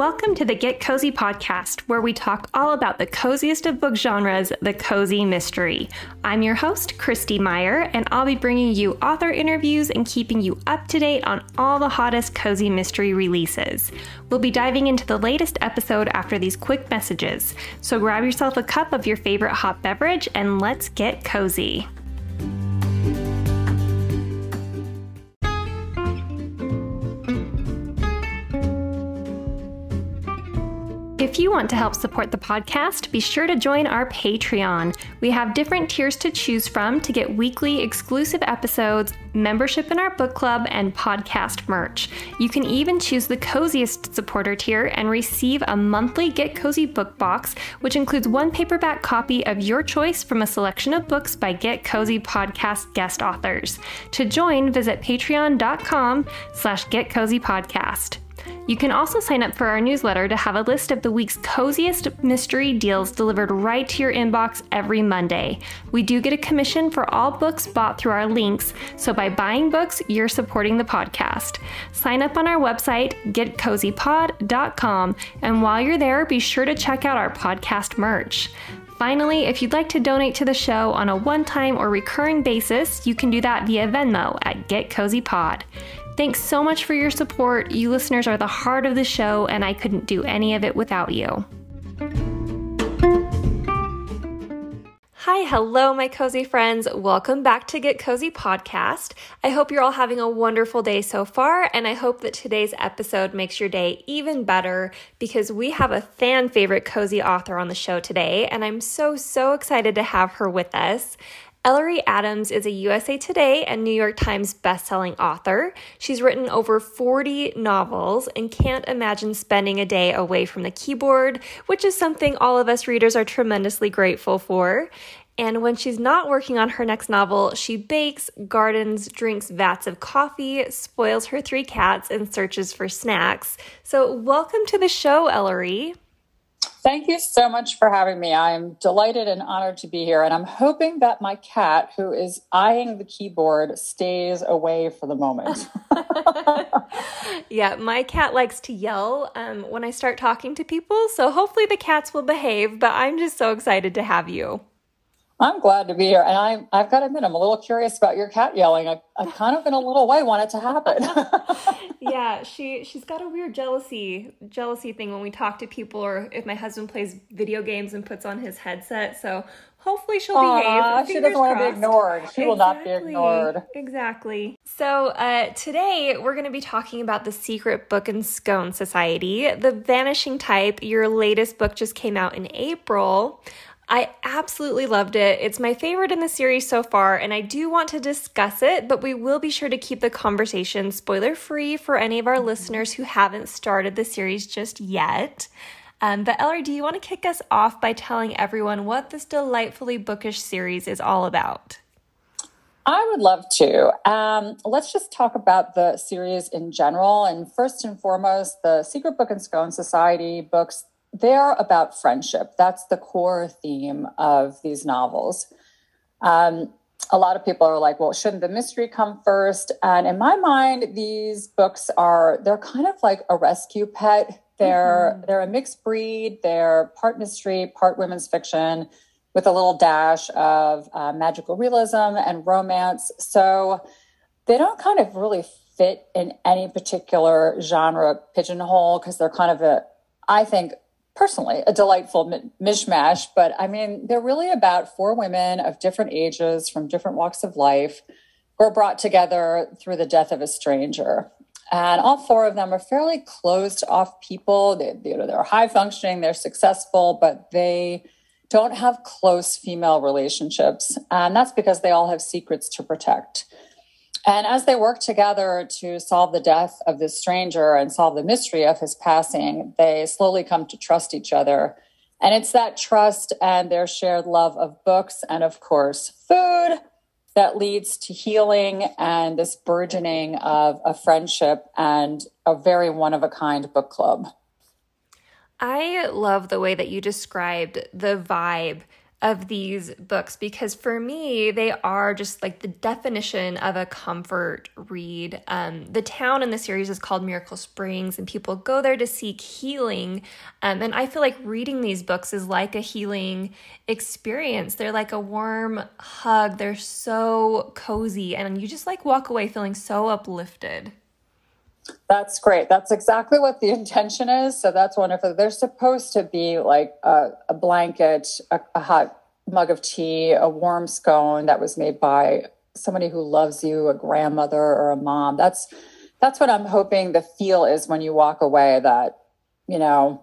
welcome to the Get Cozy podcast, where we talk all about the coziest of book genres, the cozy mystery. I'm your host, Christy Meyer, and I'll be bringing you author interviews and keeping you up to date on all the hottest cozy mystery releases. We'll be diving into the latest episode after these quick messages, so grab yourself a cup of your favorite hot beverage and let's get cozy. You want to help support the podcast, be sure to join our Patreon. We have different tiers to choose from to get weekly exclusive episodes, membership in our book club, and podcast merch. You can even choose the coziest supporter tier and receive a monthly Get Cozy book box, which includes one paperback copy of your choice from a selection of books by Get Cozy podcast guest authors. To join, visit patreon.com slash getcozypodcast. You can also sign up for our newsletter to have a list of the week's coziest mystery deals delivered right to your inbox every Monday. We do get a commission for all books bought through our links, so by buying books, you're supporting the podcast. Sign up on our website, getcozypod.com, and while you're there, be sure to check out our podcast merch. Finally, if you'd like to donate to the show on a one time or recurring basis, you can do that via Venmo at GetCozyPod. Thanks so much for your support. You listeners are the heart of the show, and I couldn't do any of it without you. Hi, hello, my cozy friends. Welcome back to Get Cozy Podcast. I hope you're all having a wonderful day so far, and I hope that today's episode makes your day even better because we have a fan favorite cozy author on the show today, and I'm so, so excited to have her with us. Ellery Adams is a USA Today and New York Times bestselling author. She's written over 40 novels and can't imagine spending a day away from the keyboard, which is something all of us readers are tremendously grateful for. And when she's not working on her next novel, she bakes, gardens, drinks vats of coffee, spoils her three cats, and searches for snacks. So, welcome to the show, Ellery. Thank you so much for having me. I'm delighted and honored to be here. And I'm hoping that my cat, who is eyeing the keyboard, stays away for the moment. yeah, my cat likes to yell um, when I start talking to people. So hopefully the cats will behave. But I'm just so excited to have you. I'm glad to be here. And I, I've got to admit, I'm a little curious about your cat yelling. I, I kind of in a little way want it to happen. yeah, she, she's got a weird jealousy, jealousy thing when we talk to people or if my husband plays video games and puts on his headset. So hopefully she'll Aww, behave. She doesn't want to be ignored. She exactly. will not be ignored. Exactly. So uh, today we're going to be talking about the Secret Book and Scone Society, The Vanishing Type. Your latest book just came out in April. I absolutely loved it. It's my favorite in the series so far, and I do want to discuss it, but we will be sure to keep the conversation spoiler free for any of our listeners who haven't started the series just yet. Um, but Ellery, do you want to kick us off by telling everyone what this delightfully bookish series is all about? I would love to. Um, let's just talk about the series in general. And first and foremost, the Secret Book and Scone Society books they're about friendship. That's the core theme of these novels. Um, a lot of people are like, well, shouldn't the mystery come first? And in my mind, these books are, they're kind of like a rescue pet. They're, mm-hmm. they're a mixed breed. They're part mystery, part women's fiction with a little dash of uh, magical realism and romance. So they don't kind of really fit in any particular genre pigeonhole because they're kind of a, I think, personally a delightful mishmash. But I mean, they're really about four women of different ages from different walks of life who are brought together through the death of a stranger. And all four of them are fairly closed off people. They, you know, they're high functioning, they're successful, but they don't have close female relationships. And that's because they all have secrets to protect. And as they work together to solve the death of this stranger and solve the mystery of his passing, they slowly come to trust each other. And it's that trust and their shared love of books and, of course, food that leads to healing and this burgeoning of a friendship and a very one of a kind book club. I love the way that you described the vibe of these books because for me, they are just like the definition of a comfort read. Um, the town in the series is called Miracle Springs, and people go there to seek healing. Um, and I feel like reading these books is like a healing experience. They're like a warm hug, they're so cozy, and you just like walk away feeling so uplifted. That's great. That's exactly what the intention is. So that's wonderful. They're supposed to be like a, a blanket, a, a, hot mug of tea, a warm scone that was made by somebody who loves you, a grandmother or a mom. That's that's what I'm hoping the feel is when you walk away. That you know,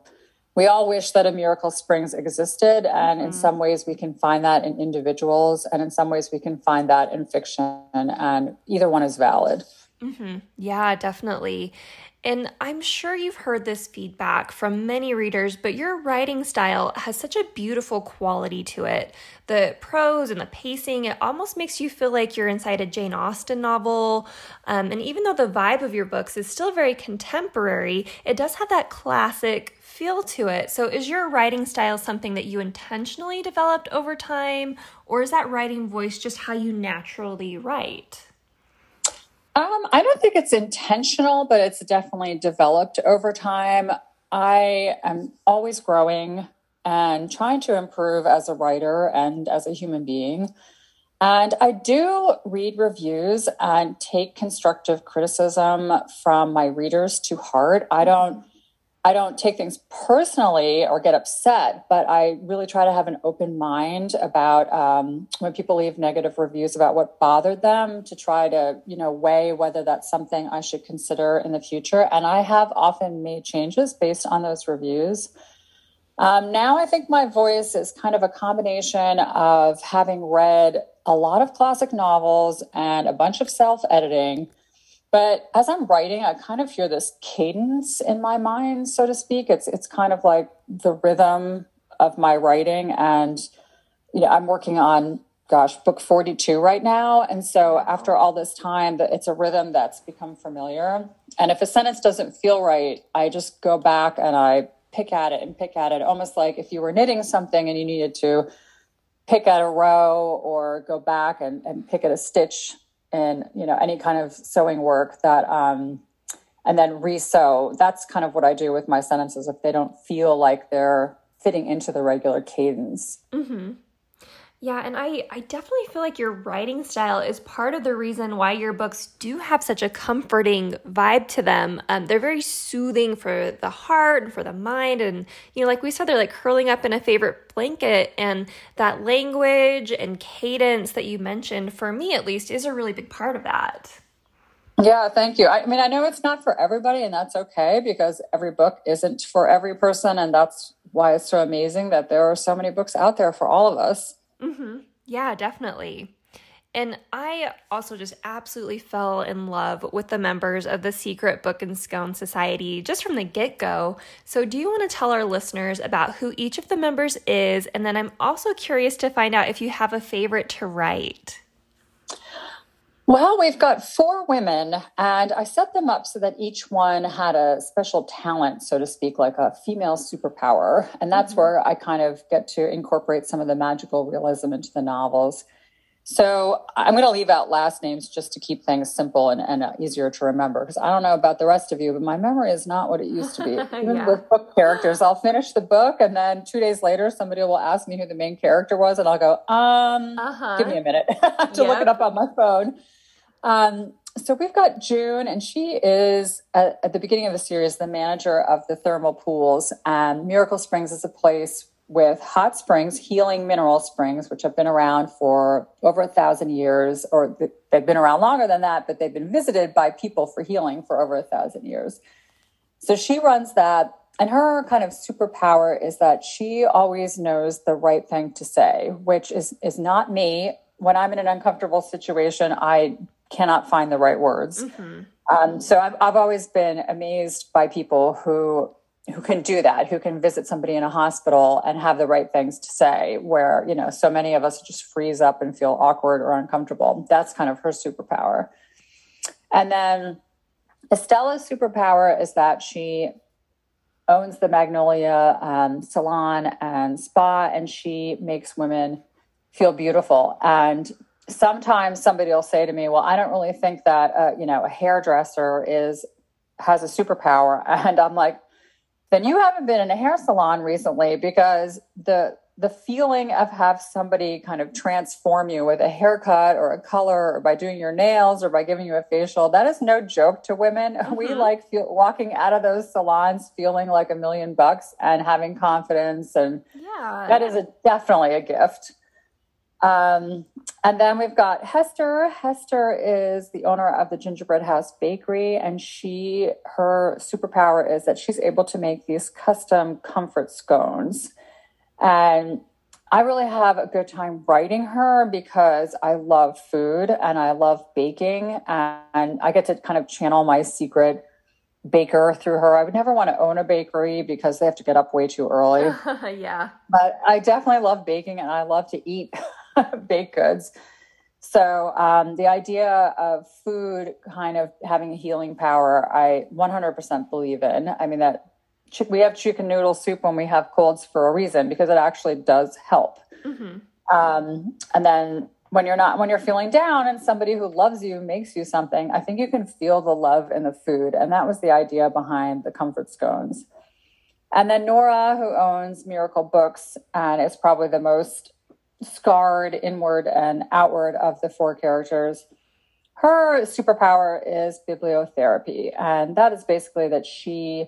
we all wish that a Miracle Springs existed, and mm-hmm. in some ways we can find that in individuals, and in some ways we can find that in fiction, and either one is valid. Mm-hmm. Yeah, definitely. And I'm sure you've heard this feedback from many readers, but your writing style has such a beautiful quality to it. The prose and the pacing, it almost makes you feel like you're inside a Jane Austen novel. Um, and even though the vibe of your books is still very contemporary, it does have that classic feel to it. So, is your writing style something that you intentionally developed over time, or is that writing voice just how you naturally write? Um, I don't think it's intentional, but it's definitely developed over time. I am always growing and trying to improve as a writer and as a human being. And I do read reviews and take constructive criticism from my readers to heart. I don't I don't take things personally or get upset, but I really try to have an open mind about um, when people leave negative reviews about what bothered them to try to, you know, weigh whether that's something I should consider in the future. And I have often made changes based on those reviews. Um, now I think my voice is kind of a combination of having read a lot of classic novels and a bunch of self editing but as I'm writing, I kind of hear this cadence in my mind, so to speak. It's it's kind of like the rhythm of my writing, and you know, I'm working on gosh, book 42 right now, and so after all this time, that it's a rhythm that's become familiar. And if a sentence doesn't feel right, I just go back and I pick at it and pick at it, almost like if you were knitting something and you needed to pick at a row or go back and, and pick at a stitch in you know any kind of sewing work that um, and then resew. That's kind of what I do with my sentences if they don't feel like they're fitting into the regular cadence. Mm-hmm. Yeah, and I, I definitely feel like your writing style is part of the reason why your books do have such a comforting vibe to them. Um, they're very soothing for the heart and for the mind. And, you know, like we said, they're like curling up in a favorite blanket. And that language and cadence that you mentioned, for me at least, is a really big part of that. Yeah, thank you. I mean, I know it's not for everybody, and that's okay because every book isn't for every person. And that's why it's so amazing that there are so many books out there for all of us. Mm-hmm. Yeah, definitely. And I also just absolutely fell in love with the members of the Secret Book and Scone Society just from the get go. So, do you want to tell our listeners about who each of the members is? And then I'm also curious to find out if you have a favorite to write. Well, we've got four women, and I set them up so that each one had a special talent, so to speak, like a female superpower. And that's mm-hmm. where I kind of get to incorporate some of the magical realism into the novels. So I'm going to leave out last names just to keep things simple and, and easier to remember because I don't know about the rest of you, but my memory is not what it used to be. Even yeah. with book characters, I'll finish the book and then two days later, somebody will ask me who the main character was, and I'll go, um, uh-huh. give me a minute to yep. look it up on my phone. Um, so we've got June, and she is at, at, the beginning of the series the manager of the thermal pools. And Miracle Springs is a place with hot springs, healing mineral springs, which have been around for over a thousand years, or they've been around longer than that, but they've been visited by people for healing for over a thousand years. So she runs that. And her kind of superpower is that she always knows the right thing to say, which is, is not me. When I'm in an uncomfortable situation, I cannot find the right words. Mm-hmm. Um, so I've, I've always been amazed by people who who can do that, who can visit somebody in a hospital and have the right things to say, where, you know, so many of us just freeze up and feel awkward or uncomfortable. That's kind of her superpower. And then Estella's superpower is that she owns the Magnolia um, Salon and Spa, and she makes women feel beautiful. And sometimes somebody will say to me, "Well, I don't really think that uh, you know a hairdresser is has a superpower," and I'm like, "Then you haven't been in a hair salon recently because the the feeling of have somebody kind of transform you with a haircut or a color or by doing your nails or by giving you a facial that is no joke to women. Mm-hmm. we like feel, walking out of those salons feeling like a million bucks and having confidence and yeah. that is a, definitely a gift um, and then we've got hester hester is the owner of the gingerbread house bakery and she her superpower is that she's able to make these custom comfort scones and I really have a good time writing her because I love food and I love baking and I get to kind of channel my secret baker through her. I would never want to own a bakery because they have to get up way too early. yeah. But I definitely love baking and I love to eat baked goods. So um, the idea of food kind of having a healing power, I 100% believe in. I mean, that we have chicken noodle soup when we have colds for a reason because it actually does help. Mm-hmm. Um, and then when you're not when you're feeling down and somebody who loves you makes you something, I think you can feel the love in the food, and that was the idea behind the comfort scones. And then Nora, who owns Miracle Books, and is probably the most scarred inward and outward of the four characters. Her superpower is bibliotherapy, and that is basically that she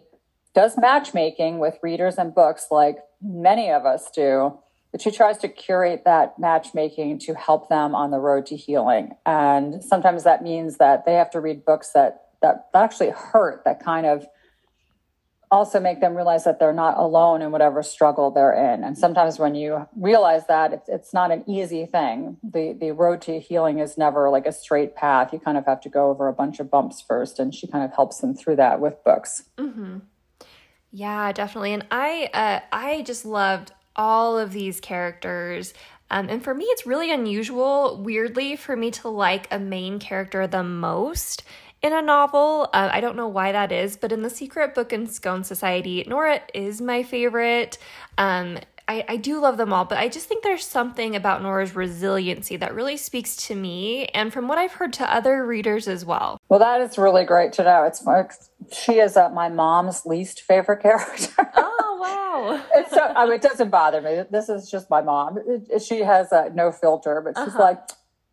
does matchmaking with readers and books like many of us do, but she tries to curate that matchmaking to help them on the road to healing. And sometimes that means that they have to read books that that, actually hurt, that kind of also make them realize that they're not alone in whatever struggle they're in. And sometimes when you realize that, it's, it's not an easy thing. The the road to healing is never like a straight path. You kind of have to go over a bunch of bumps first, and she kind of helps them through that with books. Mm-hmm. Yeah, definitely. And I uh, I just loved all of these characters. Um, and for me, it's really unusual, weirdly, for me to like a main character the most in a novel. Uh, I don't know why that is, but in The Secret Book and Scone Society, Nora is my favorite. Um, I, I do love them all, but I just think there's something about Nora's resiliency that really speaks to me and from what I've heard to other readers as well. Well, that is really great to know. It's she is uh, my mom's least favorite character. Oh wow! so, I mean, it doesn't bother me. This is just my mom. It, it, she has uh, no filter, but she's uh-huh. like,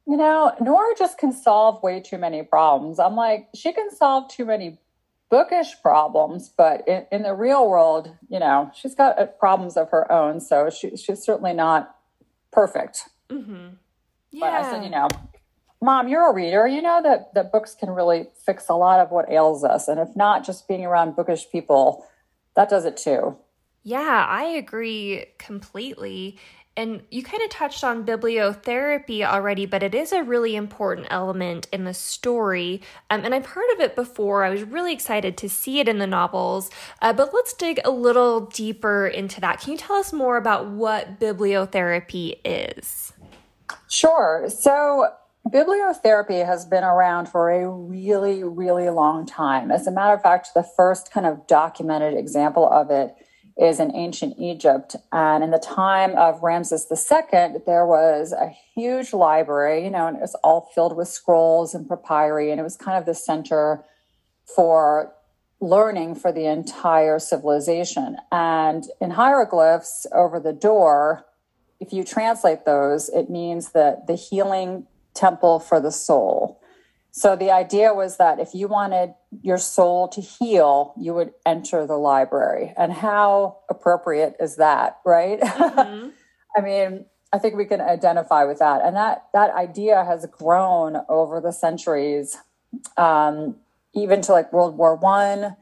you know, Nora just can solve way too many problems. I'm like, she can solve too many bookish problems, but in, in the real world, you know, she's got uh, problems of her own. So she, she's certainly not perfect. Mm-hmm. Yeah. But I said, you know, mom, you're a reader. You know that, that books can really fix a lot of what ails us. And if not, just being around bookish people, that does it too. Yeah, I agree completely. And you kind of touched on bibliotherapy already, but it is a really important element in the story. Um, and I've heard of it before. I was really excited to see it in the novels. Uh, but let's dig a little deeper into that. Can you tell us more about what bibliotherapy is? Sure. So, bibliotherapy has been around for a really, really long time. As a matter of fact, the first kind of documented example of it is in ancient Egypt. And in the time of Ramses II, there was a huge library, you know, and it was all filled with scrolls and papyri. And it was kind of the center for learning for the entire civilization. And in hieroglyphs over the door, if you translate those, it means that the healing temple for the soul. So the idea was that if you wanted your soul to heal, you would enter the library. And how appropriate is that, right? Mm-hmm. I mean, I think we can identify with that. And that that idea has grown over the centuries, um, even to like World War One.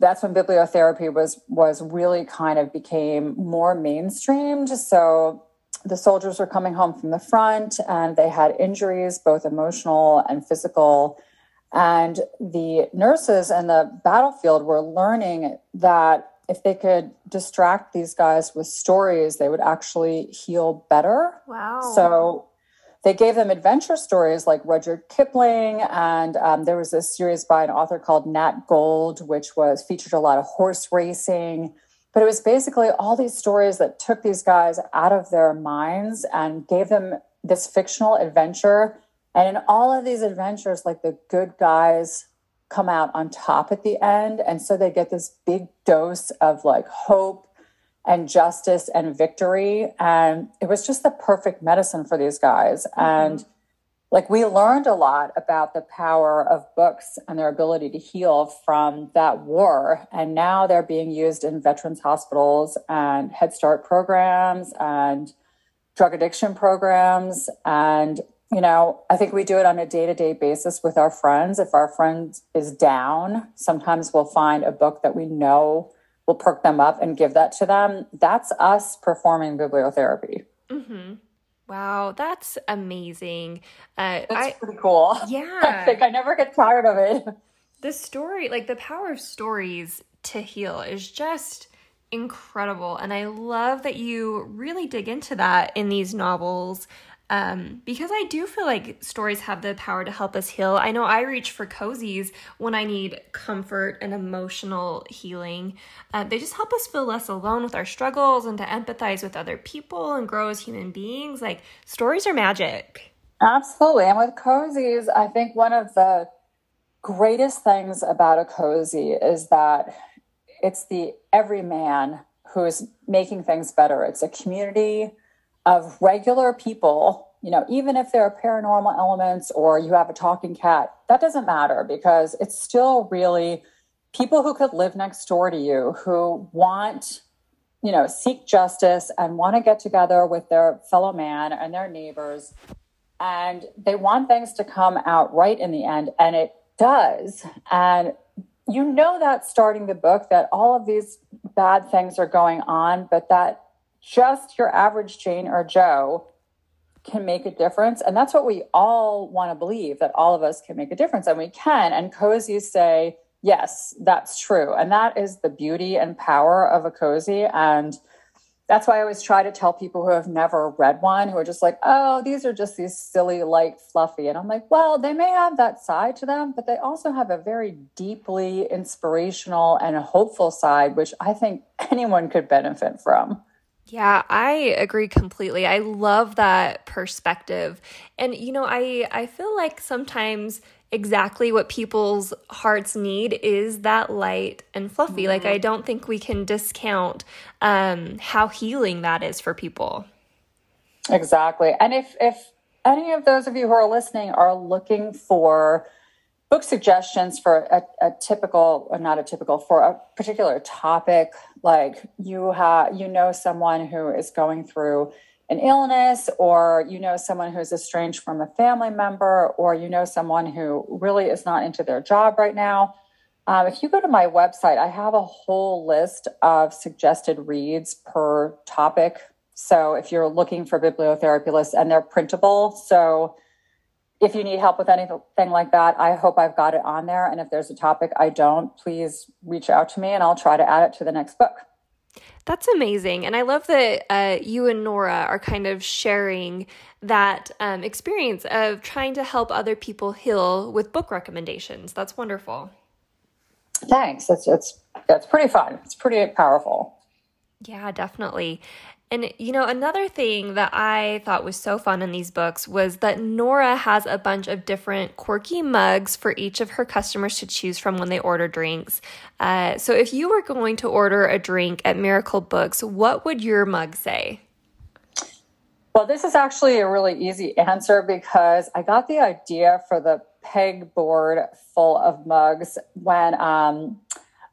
That's when bibliotherapy was was really kind of became more mainstreamed. So the soldiers were coming home from the front and they had injuries, both emotional and physical. And the nurses in the battlefield were learning that if they could distract these guys with stories, they would actually heal better. Wow. So they gave them adventure stories like Rudyard Kipling, and um, there was a series by an author called Nat Gould, which was featured a lot of horse racing. But it was basically all these stories that took these guys out of their minds and gave them this fictional adventure. And in all of these adventures, like the good guys come out on top at the end. And so they get this big dose of like hope and justice and victory. And it was just the perfect medicine for these guys. Mm-hmm. And like we learned a lot about the power of books and their ability to heal from that war. And now they're being used in veterans hospitals and Head Start programs and drug addiction programs. And, you know, I think we do it on a day to day basis with our friends. If our friend is down, sometimes we'll find a book that we know will perk them up and give that to them. That's us performing bibliotherapy. Mm-hmm. Wow, that's amazing. Uh, that's I, pretty cool. Yeah. I think I never get tired of it. The story, like the power of stories to heal, is just incredible. And I love that you really dig into that in these novels um, because I do feel like stories have the power to help us heal. I know I reach for cozies when I need comfort and emotional healing. Uh, they just help us feel less alone with our struggles and to empathize with other people and grow as human beings. Like stories are magic. Absolutely. And with cozies, I think one of the greatest things about a cozy is that it's the everyman who's making things better. It's a community of regular people, you know, even if there are paranormal elements or you have a talking cat, that doesn't matter because it's still really people who could live next door to you who want, you know, seek justice and want to get together with their fellow man and their neighbors. And they want things to come out right in the end. And it does. And you know that starting the book that all of these bad things are going on, but that just your average Jane or Joe can make a difference. And that's what we all want to believe that all of us can make a difference, and we can. And cozies say, yes, that's true. And that is the beauty and power of a cozy. And that's why I always try to tell people who have never read one, who are just like, oh, these are just these silly, light, fluffy. And I'm like, well, they may have that side to them, but they also have a very deeply inspirational and hopeful side, which I think anyone could benefit from. Yeah, I agree completely. I love that perspective. And you know, I I feel like sometimes exactly what people's hearts need is that light and fluffy. Mm-hmm. Like I don't think we can discount um how healing that is for people. Exactly. And if if any of those of you who are listening are looking for book suggestions for a, a, typical or not a typical for a particular topic like you have you know someone who is going through an illness or you know someone who's estranged from a family member or you know someone who really is not into their job right now. Um, if you go to my website i have a whole list of suggested reads per topic. So if you're looking for bibliotherapy lists and they're printable so if you need help with anything like that, I hope I've got it on there. And if there's a topic I don't, please reach out to me and I'll try to add it to the next book. That's amazing. And I love that uh, you and Nora are kind of sharing that um, experience of trying to help other people heal with book recommendations. That's wonderful. Thanks. It's, it's, it's pretty fun. It's pretty powerful. Yeah, definitely. And, you know, another thing that I thought was so fun in these books was that Nora has a bunch of different quirky mugs for each of her customers to choose from when they order drinks. Uh, so, if you were going to order a drink at Miracle Books, what would your mug say? Well, this is actually a really easy answer because I got the idea for the pegboard full of mugs when um,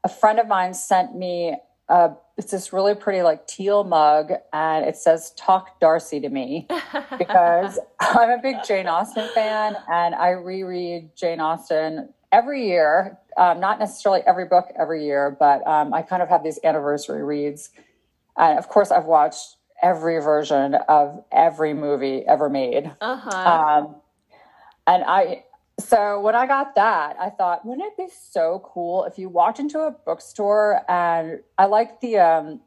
a friend of mine sent me a it's this really pretty like teal mug and it says talk darcy to me because i'm a big jane austen fan and i reread jane austen every year um, not necessarily every book every year but um, i kind of have these anniversary reads and of course i've watched every version of every movie ever made uh-huh. um, and i so when I got that, I thought, wouldn't it be so cool if you walked into a bookstore and I like the um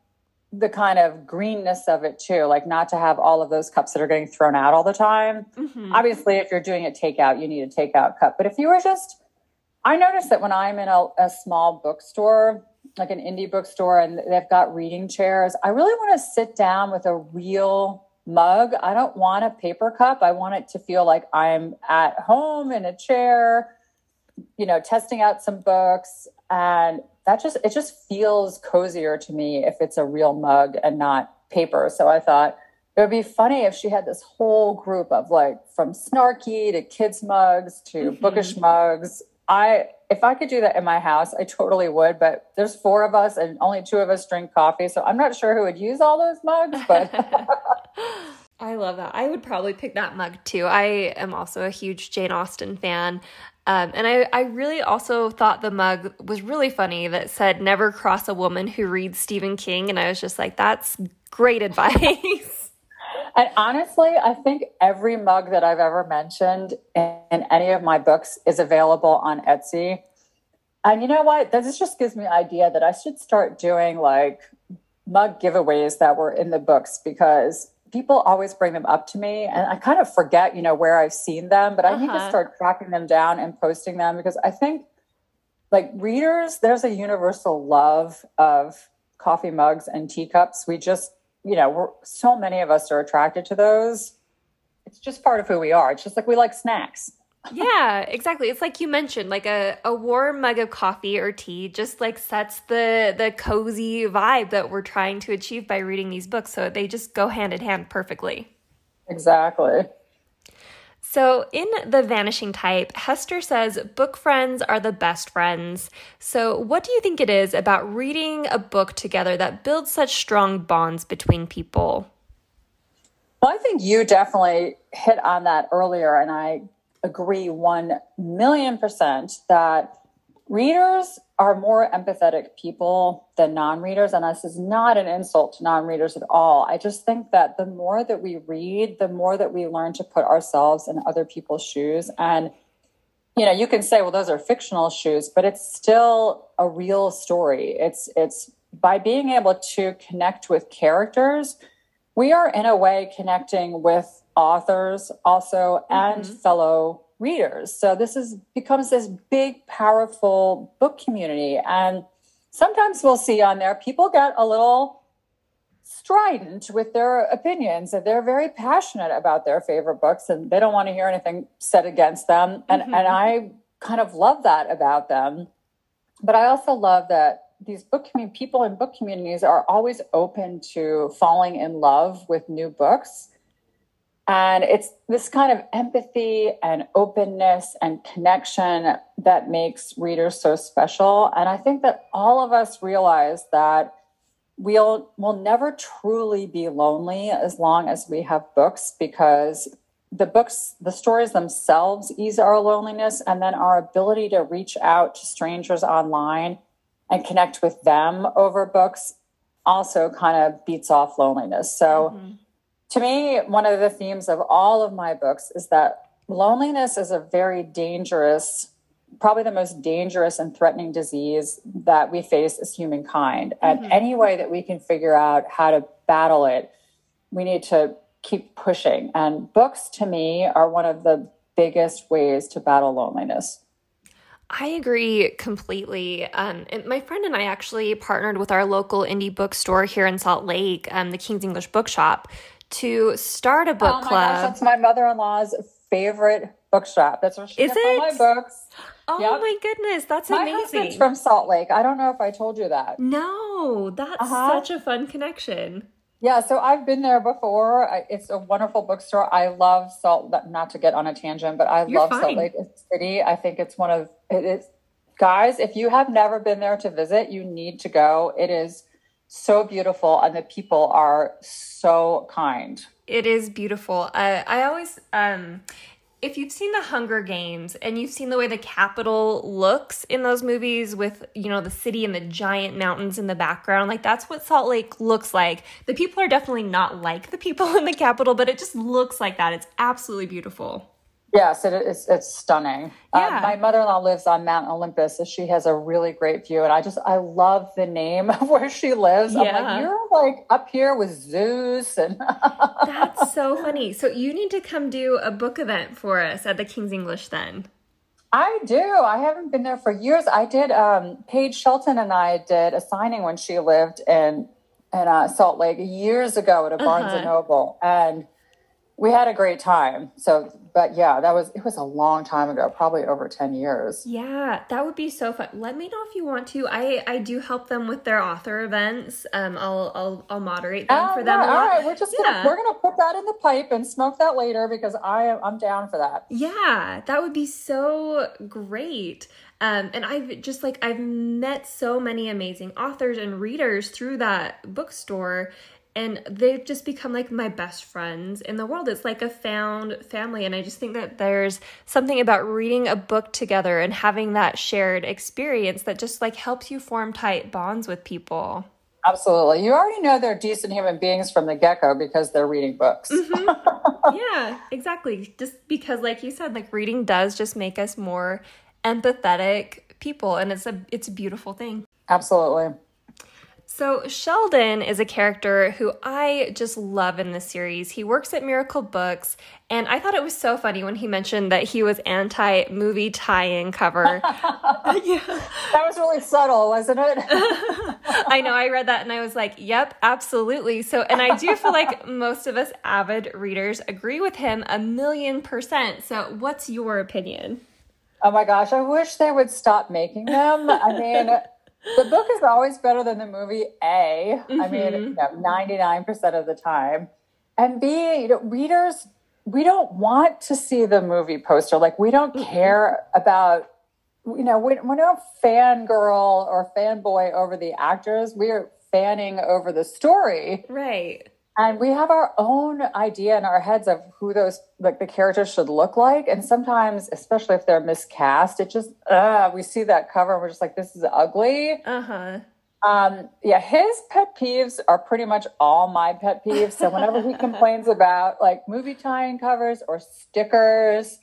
the kind of greenness of it too, like not to have all of those cups that are getting thrown out all the time. Mm-hmm. Obviously, if you're doing a takeout, you need a takeout cup. But if you were just, I noticed that when I'm in a, a small bookstore, like an indie bookstore, and they've got reading chairs, I really want to sit down with a real mug. I don't want a paper cup. I want it to feel like I'm at home in a chair, you know, testing out some books. And that just, it just feels cozier to me if it's a real mug and not paper. So I thought it would be funny if she had this whole group of like from snarky to kids mugs to mm-hmm. bookish mugs. I, if I could do that in my house, I totally would. But there's four of us and only two of us drink coffee. So I'm not sure who would use all those mugs, but. I love that. I would probably pick that mug too. I am also a huge Jane Austen fan. Um, and I, I really also thought the mug was really funny that said, never cross a woman who reads Stephen King. And I was just like, that's great advice. and honestly, I think every mug that I've ever mentioned in, in any of my books is available on Etsy. And you know what? This just gives me an idea that I should start doing like mug giveaways that were in the books because people always bring them up to me and I kind of forget, you know, where I've seen them, but I uh-huh. need to uh-huh. start tracking them down and posting them because I think like readers, there's a universal love of coffee mugs and teacups. We just, you know, we're so many of us are attracted to those. It's just part of who we are. It's just like we like snacks yeah, exactly. It's like you mentioned, like a, a warm mug of coffee or tea just like sets the the cozy vibe that we're trying to achieve by reading these books. So they just go hand in hand perfectly. Exactly. So, in The Vanishing Type, Hester says book friends are the best friends. So, what do you think it is about reading a book together that builds such strong bonds between people? Well, I think you definitely hit on that earlier, and I agree 1 million percent that readers are more empathetic people than non-readers and this is not an insult to non-readers at all. I just think that the more that we read the more that we learn to put ourselves in other people's shoes. And you know you can say well those are fictional shoes but it's still a real story. It's it's by being able to connect with characters we are in a way connecting with authors also and mm-hmm. fellow readers. So this is becomes this big, powerful book community. And sometimes we'll see on there people get a little strident with their opinions and they're very passionate about their favorite books and they don't want to hear anything said against them. And mm-hmm. and I kind of love that about them. But I also love that these book community people in book communities are always open to falling in love with new books and it's this kind of empathy and openness and connection that makes readers so special. And I think that all of us realize that we'll will never truly be lonely as long as we have books because the books the stories themselves ease our loneliness and then our ability to reach out to strangers online and connect with them over books also kind of beats off loneliness so mm-hmm to me, one of the themes of all of my books is that loneliness is a very dangerous, probably the most dangerous and threatening disease that we face as humankind. And mm-hmm. any way that we can figure out how to battle it, we need to keep pushing. And books, to me, are one of the biggest ways to battle loneliness. I agree completely. Um, my friend and I actually partnered with our local indie bookstore here in Salt Lake, um, the King's English Bookshop, to start a book oh club. Gosh, that's my mother-in-law's favorite bookshop. That's where she Is gets it? all my books. Oh yep. my goodness, that's my amazing. husband's from Salt Lake. I don't know if I told you that. No, that's uh-huh. such a fun connection. Yeah, so I've been there before. It's a wonderful bookstore. I love Salt. Not to get on a tangent, but I You're love fine. Salt Lake City. I think it's one of it is. Guys, if you have never been there to visit, you need to go. It is so beautiful and the people are so kind. It is beautiful. Uh, i always um if you've seen the hunger games and you've seen the way the Capitol looks in those movies with you know the city and the giant mountains in the background like that's what salt lake looks like. The people are definitely not like the people in the Capitol, but it just looks like that. It's absolutely beautiful Yes, it is. It's stunning. Uh, Yeah. my mother-in-law lives on Mount Olympus, so she has a really great view. And I just, I love the name of where she lives. I'm Yeah. like, you're like up here with Zeus, and That's so funny. So you need to come do a book event for us at the King's English then. I do. I haven't been there for years. I did. Um, Paige Shelton and I did a signing when she lived in in uh, Salt Lake years ago at a Barnes and Uh-huh. Noble, and we had a great time. So, but yeah, that was it was a long time ago, probably over ten years. Yeah, that would be so fun. Let me know if you want to. I I do help them with their author events. Um, I'll I'll I'll moderate them Oh, for them. yeah. All right, we're just Yeah. gonna we're gonna put that in the pipe and smoke that later because I am I'm down for that. Yeah, that would be so great. Um, and I've just like I've met so many amazing authors and readers through that bookstore, and they've just become like my best friends in the world. It's like a found family, and I just think that there's something about reading a book together and having that shared experience that just like helps you form tight bonds with people. Absolutely, you already know they're decent human beings from the get go because they're reading books. Mm-hmm. yeah, exactly. Just because like you said like reading does just make us more empathetic people and it's a it's a beautiful thing. Absolutely. So Sheldon is a character who I just love in this series. He works at Miracle Books and I thought it was so funny when he mentioned that he was anti movie tie-in cover. yeah. That was really subtle, wasn't it? I know I read that and I was like, "Yep, absolutely." So, and I do feel like most of us avid readers agree with him a million percent. So, what's your opinion? Oh my gosh, I wish they would stop making them. I mean, the book is always better than the movie, A. I mean, mm-hmm. you know, 99% of the time. And B, you know, readers, we don't want to see the movie poster. Like, we don't care about, you know, we, we're no fangirl or fanboy over the actors. We're fanning over the story. Right. And we have our own idea in our heads of who those like the characters should look like. And sometimes, especially if they're miscast, it just uh we see that cover and we're just like, this is ugly. Uh huh. Um, yeah, his pet peeves are pretty much all my pet peeves. So whenever he complains about like movie tie-in covers or stickers,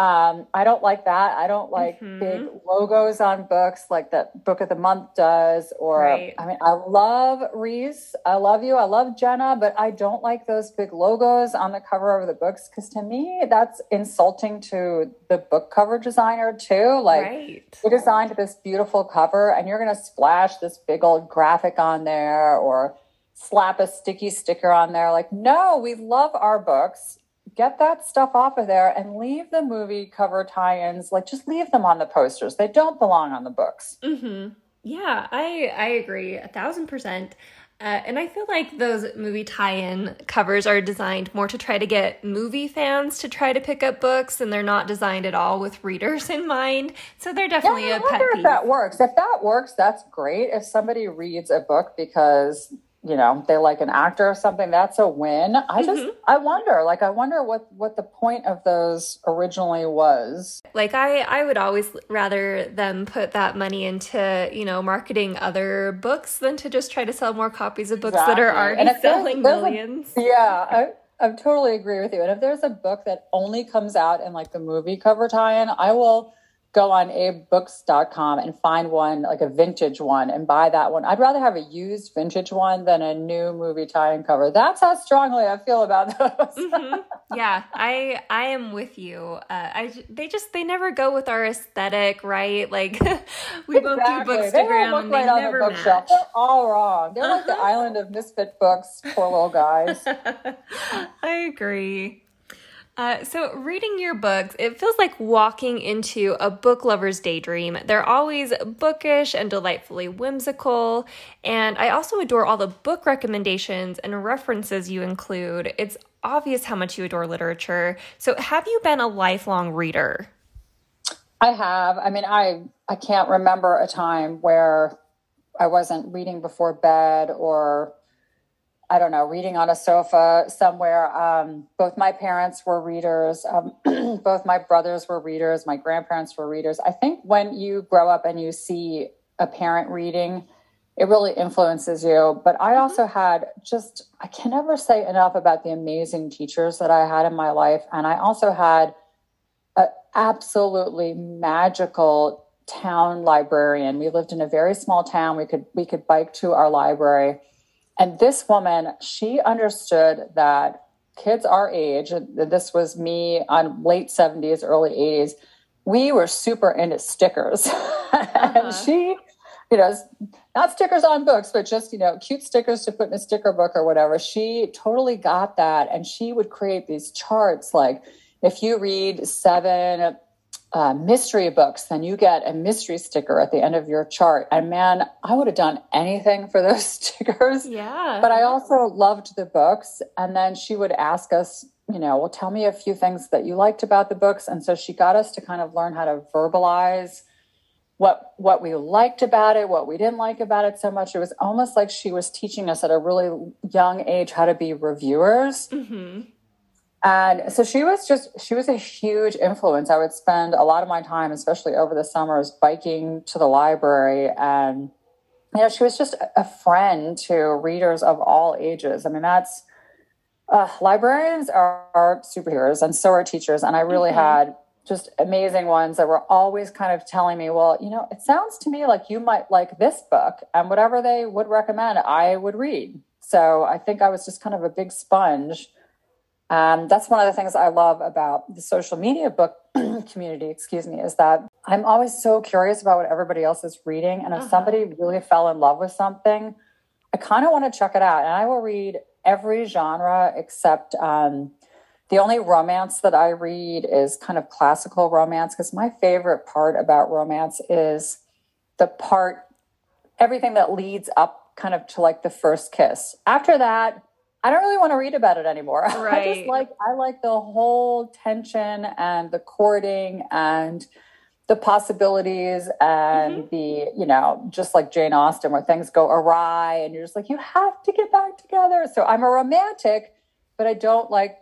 um, I don't like that. I don't like Mhm. big logos on books like that Book of the Month does. Or Right. I mean, I love Reese. I love you. I love Jenna, but I don't like those big logos on the cover of the books because to me that's insulting to the book cover designer too. Like right. we designed this beautiful cover and you're going to splash this big old graphic on there or slap a sticky sticker on there like no we love our books get that stuff off of there and leave the movie cover tie-ins like just leave them on the posters they don't belong on the books Mm-hmm. Yeah, I I agree a thousand percent. Uh, and I feel like those movie tie-in covers are designed more to try to get movie fans to try to pick up books, and they're not designed at all with readers in mind. So they're definitely yeah, I a pet wonder if that works if that works that's great if somebody reads a book because you know they like an actor or something that's a win i just Mhm. i wonder like i wonder what what the point of those originally was Like I, I would always rather them put that money into you know marketing other books than to just try to sell more copies of books that are Exactly. already And there's- selling there's a- millions. Yeah, I, I totally agree with you. And if there's a book that only comes out in like the movie cover tie-in, I will go on abebooks.com and find one like a vintage one and buy that one. I'd rather have a used vintage one than a new movie tie-in cover. That's how strongly I feel about those. Mhm. Yeah, I I am with you. Uh, I they just they never go with our aesthetic, right? Like we both do Exactly. They don't bookstagram and right they the never bookshelf. match. They're all wrong. They're like the Uh-huh. island of misfit books. Poor little guys. I agree. Uh, so, reading your books, it feels like walking into a book lover's daydream. They're always bookish and delightfully whimsical. And I also adore all the book recommendations and references you include. It's obvious how much you adore literature. So, have you been a lifelong reader? I have. I mean, I I can't remember a time where I wasn't reading before bed or I don't know, reading on a sofa somewhere. Um, both my parents were readers. Um, both my brothers were readers. My grandparents were readers. I think when you grow up and you see a parent reading, it really influences you. But I also had just, I can never say enough about the amazing teachers that I had in my life. And I also had an absolutely magical town librarian. We lived in a very small town. We could we could bike to our library. And this woman, she understood that kids our age, this was me on late 70s, early 80s, we were super into stickers. Uh-huh. and she, you know, not stickers on books, but just, you know, cute stickers to put in a sticker book or whatever. She totally got that. And she would create these charts like, if you read seven uh, mystery books, then you get a mystery sticker at the end of your chart. And man, I would have done anything for those stickers. Yeah. But I also loved the books. And then she would ask us, you know, well, tell me a few things that you liked about the books. And so she got us to kind of learn how to verbalize what what we liked about it, what we didn't like about it so much. It was almost like she was teaching us at a really young age how to be reviewers. Mm-hmm. And so she was just, she was a huge influence. I would spend a lot of my time, especially over the summers, biking to the library. And, you know, she was just a friend to readers of all ages. I mean, that's, uh, librarians are, are, superheroes and so are teachers. And I really mm-hmm. had just amazing ones that were always kind of telling me, well, you know, it sounds to me like you might like this book. And whatever they would recommend, I would read. So I think I was just kind of a big sponge um, that's one of the things I love about the social media book community, excuse me, is that I'm always so curious about what everybody else is reading. And if uh-huh. somebody really fell in love with something, I kind of want to check it out. And I will read every genre except um, the only romance that I read is kind of classical romance because my favorite part about romance is the part, everything that leads up kind of to like the first kiss. After that, I don't really want to read about it anymore. Right. I just like I like the whole tension and the courting and the possibilities and mm-hmm. the you know just like Jane Austen where things go awry and you're just like you have to get back together. So I'm a romantic, but I don't like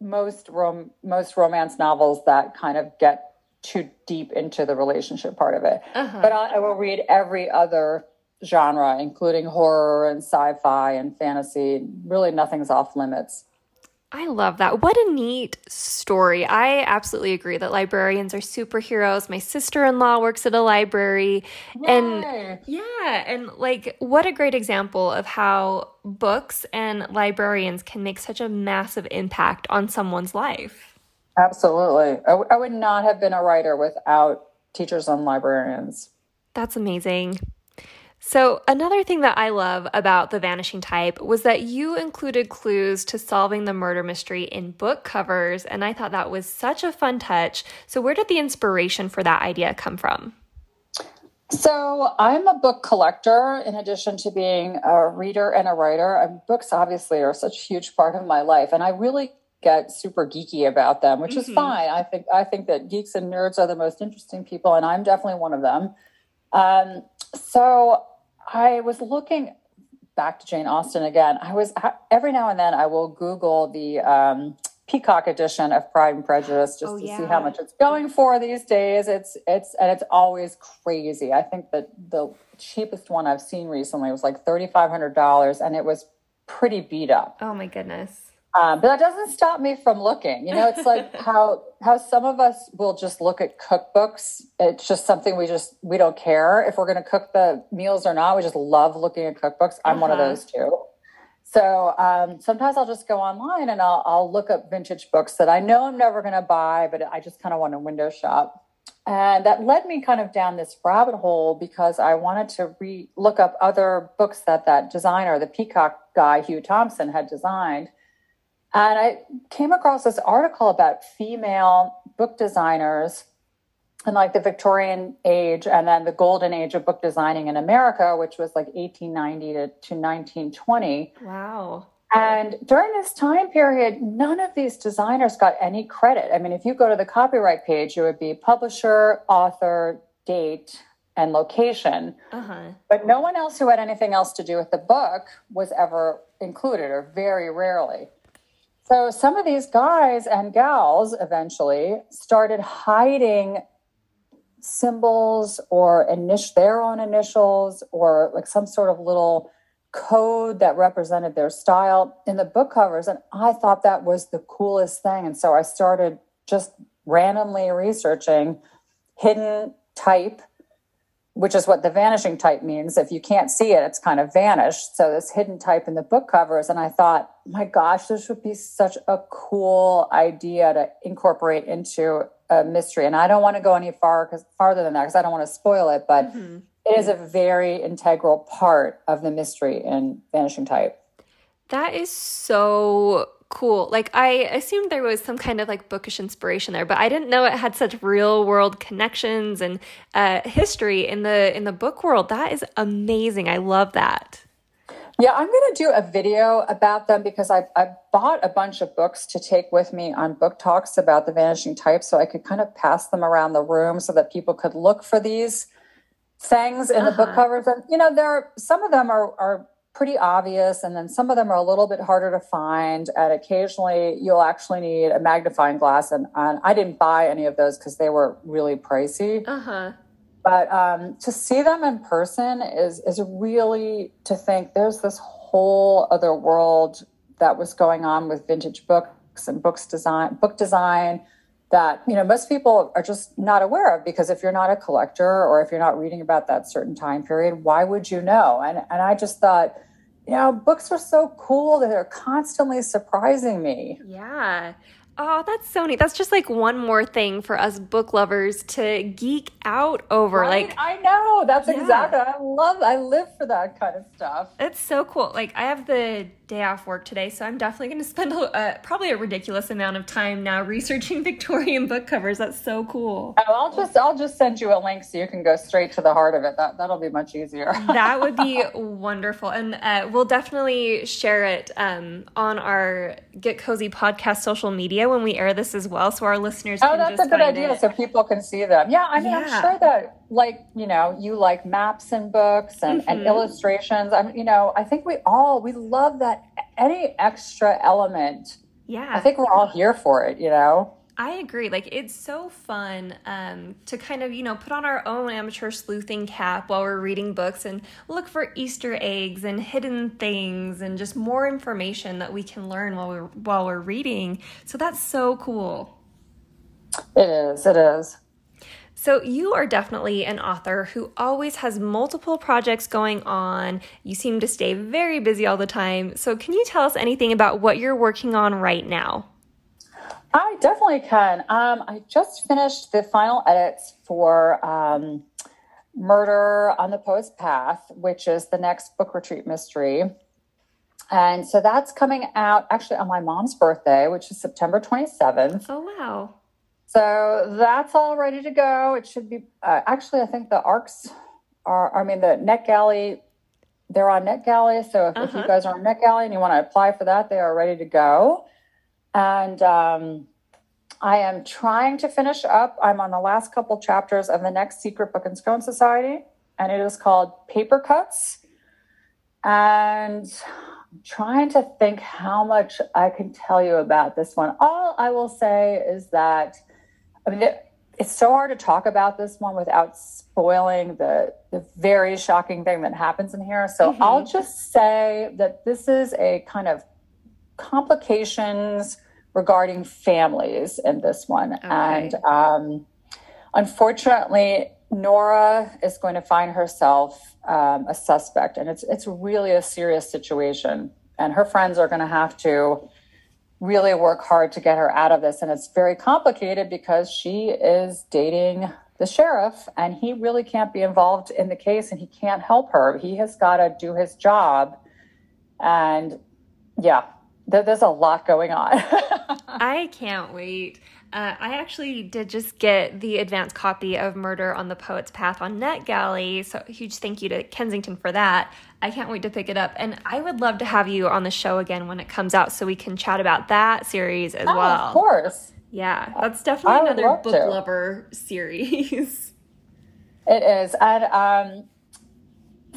most rom most romance novels that kind of get too deep into the relationship part of it. Uh-huh. But I, I will read every other genre, including horror and sci fi and fantasy. Really, nothing's off limits. I love that. What a neat story. I absolutely agree that librarians are superheroes. My sister in law works at a library. Yay. And yeah, and like, what a great example of how books and librarians can make such a massive impact on someone's life. Absolutely. I, w- I would not have been a writer without teachers and librarians. That's amazing. So, another thing that I love about The Vanishing Type was that you included clues to solving the murder mystery in book covers, and I thought that was such a fun touch. So, where did the inspiration for that idea come from? So, I'm a book collector in addition to being a reader and a writer. And books obviously are such a huge part of my life, and I really get super geeky about them, which mm-hmm. is fine. I think I think that geeks and nerds are the most interesting people, and I'm definitely one of them. Um, so I was looking back to Jane Austen again. I was every now and then I will Google the um, Peacock edition of Pride and Prejudice just oh, to yeah. see how much it's going for these days. It's it's and it's always crazy. I think that the cheapest one I've seen recently was like thirty five hundred dollars, and it was pretty beat up. Oh my goodness. Um, but that doesn't stop me from looking. You know, it's like how how some of us will just look at cookbooks. It's just something we just we don't care if we're going to cook the meals or not. We just love looking at cookbooks. I'm uh-huh. one of uh-huh. those too. So um, sometimes I'll just go online and I'll, I'll look up vintage books that I know I'm never going to buy, but I just kind of want to window shop. And that led me kind of down this rabbit hole because I wanted to re look up other books that that designer, the Peacock guy, Hugh Thomson, had designed and I came across this article about female book designers in like the Victorian age and then the golden age of book designing in America, which was like 1890 to, to 1920. Wow. And during this time period, none of these designers got any credit. I mean, if you go to the copyright page, it would be publisher, author, date, and location. Uh-huh. But no one else who had anything else to do with the book was ever included, or very rarely. So some of these guys and gals eventually started hiding symbols or initial their own initials or like some sort of little code that represented their style in the book covers. And I thought that was the coolest thing. And so I started just randomly researching hidden type which is what the vanishing type means. If you can't see it, it's kind of vanished. So this hidden type in the book covers. And I thought, my gosh, this would be such a cool idea to incorporate into a mystery. And I don't want to go any far because farther than that because I don't want to spoil it, but mm-hmm. it is a very integral part of the mystery in Vanishing Type. That is so cool. Like I assumed there was some kind of like bookish inspiration there, but I didn't know it had such real world connections and uh, history in the in the book world. That is amazing. I love that. Yeah, I'm going to do a video about them because I, I bought a bunch of books to take with me on book talks about the vanishing type so I could kind of pass them around the room so that people could look for these things in uh-huh. the book uh-huh. covers. And, you know, there are, some of them are, are pretty obvious and then some of them are a little bit harder to find and occasionally you'll actually need a magnifying glass and, and i didn't buy any of those because they were really pricey uh-huh. but um, to see them in person is is really to think there's this whole other world that was going on with vintage books and books design book design that you know most people are just not aware of because if you're not a collector or if you're not reading about that certain time period why would you know and and i just thought you know, books are so cool that they're constantly surprising me. Yeah. Oh, that's so neat. That's just like one more thing for us book lovers to geek out over. Right? Like I know. That's yeah. exactly. I love I live for that kind of stuff. It's so cool. Like I have the day off work today, so I'm definitely going to spend a, uh, probably a ridiculous amount of time now researching Victorian book covers. That's so cool. Oh, I'll just I'll just send you a link so you can go straight to the heart of it. That that'll be much easier. that would be wonderful, and uh, we'll definitely share it um, on our Get Cozy podcast social media when we air this as well, so our listeners. Oh, that's a good idea, it. so people can see them. Yeah, I mean, yeah. I'm sure that like you know you like maps and books and, mm-hmm. and illustrations i mean you know i think we all we love that any extra element yeah i think we're all here for it you know I agree. Like it's so fun um, to kind of you know put on our own amateur sleuthing cap while we're reading books and look for Easter eggs and hidden things and just more information that we can learn while we're while we're reading. So that's so cool. It is. It is. So, you are definitely an author who always has multiple projects going on. You seem to stay very busy all the time. So, can you tell us anything about what you're working on right now? I definitely can. Um, I just finished the final edits for um, Murder on the Poet's Path, which is the next book retreat mystery. And so that's coming out actually on my mom's birthday, which is September 27th. Oh, wow. So that's all ready to go. It should be uh, actually, I think the ARCs are, I mean, the NetGalley, they're on NetGalley. So if, uh-huh. if you uh-huh. guys are on NetGalley and you want to apply for that, they are ready to go. And um, I am trying to finish up. I'm on the last couple chapters of the next Secret Book and Scone Society, and it is called Paper Cuts. And I'm trying to think how much I can tell you about this one. All I will say is that I mean, it, it's so hard to talk about this one without spoiling the, the very shocking thing that happens in here. So mm-hmm. I'll just say that this is a kind of complications regarding families in this one. Okay. And um, unfortunately, Nora is going to find herself um, a suspect, and it's it's really a serious situation. And her friends are going to have to really work hard to get her out of this. And it's very complicated because she is dating the sheriff and he really can't be involved in the case and he can't help her. He has got to do his job. And yeah, there's a lot going on. I can't wait. Uh, I actually did just get the advanced copy of Murder on the Poet's Path on NetGalley. So, huge thank you to Kensington for that. I can't wait to pick it up. And I would love to have you on the show again when it comes out so we can chat about that series as oh, well. Of course. Yeah, that's definitely another book to. lover series. It is. And um,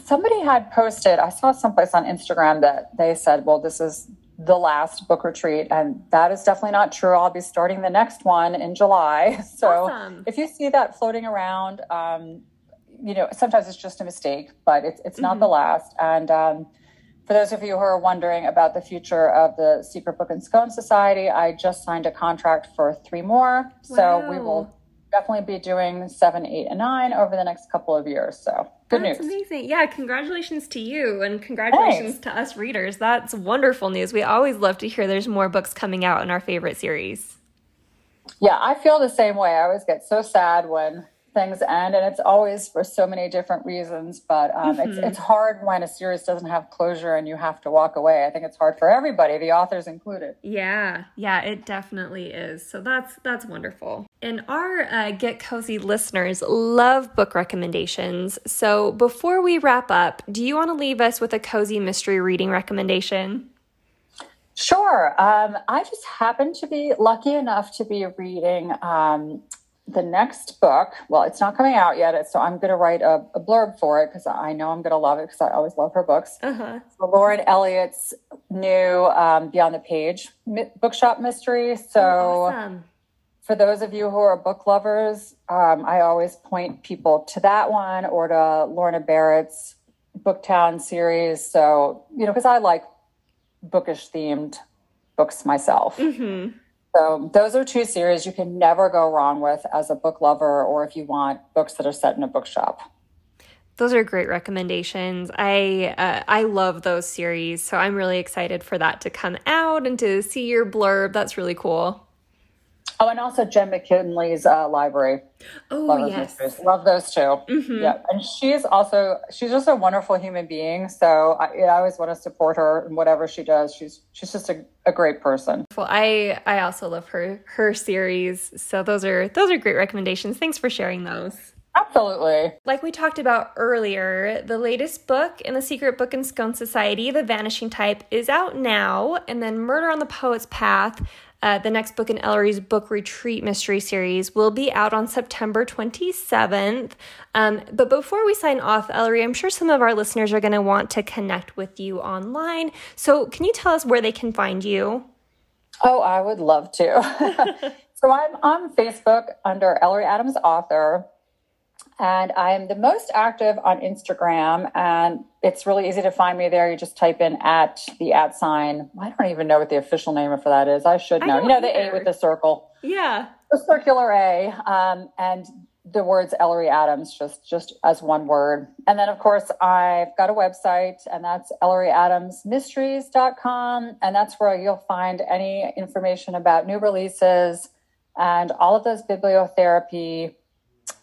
somebody had posted, I saw someplace on Instagram that they said, well, this is the last book retreat. And that is definitely not true. I'll be starting the next one in July. So awesome. if you see that floating around, um, you know, sometimes it's just a mistake, but it's, it's not mm-hmm. the last. And um, for those of you who are wondering about the future of the Secret Book and Scone Society, I just signed a contract for three more. Wow. So we will definitely be doing seven, eight, and nine over the next couple of years. So good That's news. amazing. Yeah, congratulations to you and congratulations Thanks. to us readers. That's wonderful news. We always love to hear there's more books coming out in our favorite series. Yeah, I feel the same way. I always get so sad when things end and it's always for so many different reasons but um, mm-hmm. it's, it's hard when a series doesn't have closure and you have to walk away. I think it's hard for everybody the authors included. Yeah. Yeah it definitely is. So that's that's wonderful. And our uh, get cozy listeners love book recommendations. So before we wrap up do you want to leave us with a cozy mystery reading recommendation? Sure. Um, I just happen to be lucky enough to be reading um, the next book, well, it's not coming out yet, so I'm going to write a, a, blurb for it because I know I'm going to love it because I always love her books. Uh-huh. So Lauren Elliott's new um, Beyond the Page mi- bookshop mystery. So, oh, awesome. for those of you who are book lovers, um, I always point people to that one or to Lorna Barrett's Booktown series. So, you know, because I like bookish themed books myself. Mm-hmm. So those are two series you can never go wrong with as a book lover or if you want books that are set in a bookshop. Those are great recommendations. I uh, I love those series, so I'm really excited for that to come out and to see your blurb. That's really cool. Oh, and also Jenn McKinlay's uh, library. Oh, Love yes. Mysteries. Love those 2 mm-hmm. Yeah. And she's also, she's just a wonderful human being. So I, I always want to support her in whatever she does. She's, she's just a, a great person. Well, I, I also love her, her series. So those are, those are great recommendations. Thanks for sharing those. Absolutely. Like we talked about earlier, the latest book in the Secret Book and Scone Society, The Vanishing Type, is out now. And then Murder on the Poet's Path uh, the next book in Ellery's book retreat mystery series will be out on September 27th. Um, but before we sign off, Ellery, I'm sure some of our listeners are going to want to connect with you online. So, can you tell us where they can find you? Oh, I would love to. so, I'm on Facebook under Ellery Adams Author. And I'm the most active on Instagram, and it's really easy to find me there. You just type in at the at sign. I don't even know what the official name for that is. I should know. I you know, the A with the circle. Yeah. The circular A. Um, and the words Ellery Adams just just as one word. And then of course I've got a website and that's elleryadamsmysteries.com and that's where you'll find any information about new releases and all of those bibliotherapy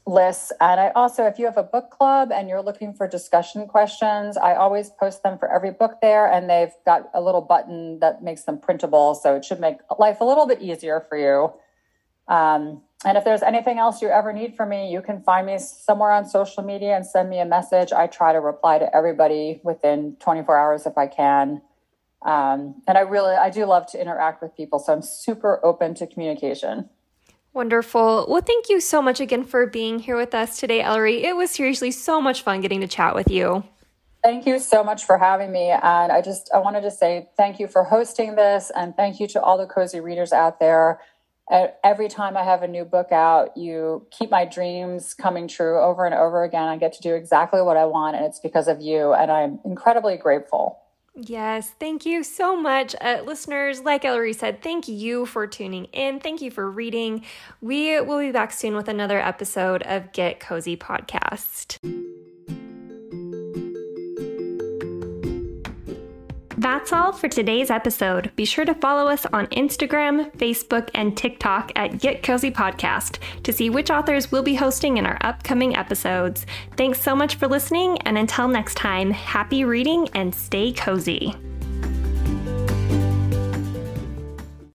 lists. And I also, if you have a book club and you're looking for discussion questions, I always post them for every book there. And they've got a little button that makes them printable. So it should make life a little bit easier for you. Um, and if there's anything else you ever need from me, you can find me somewhere on social media and send me a message. I try to reply to everybody within 24 hours if I can. Um, and I really, I do love to interact with people. So I'm super open to communication. Wonderful. Well, thank you so much again for being here with us today, Ellery. It was seriously so much fun getting to chat with you. Thank you so much for having me. And I just I wanted to say thank you for hosting this and thank you to all the cozy readers out there. Every time I have a new book out, you keep my dreams coming true over and over again. I get to do exactly what I want, and it's because of you. And I'm incredibly grateful. Yes, thank you so much. Uh, listeners, like Ellery said, thank you for tuning in. Thank you for reading. We will be back soon with another episode of Get Cozy Podcast. That's all for today's episode. Be sure to follow us on Instagram, Facebook, and TikTok at Get Cozy Podcast to see which authors we'll be hosting in our upcoming episodes. Thanks so much for listening, and until next time, happy reading and stay cozy.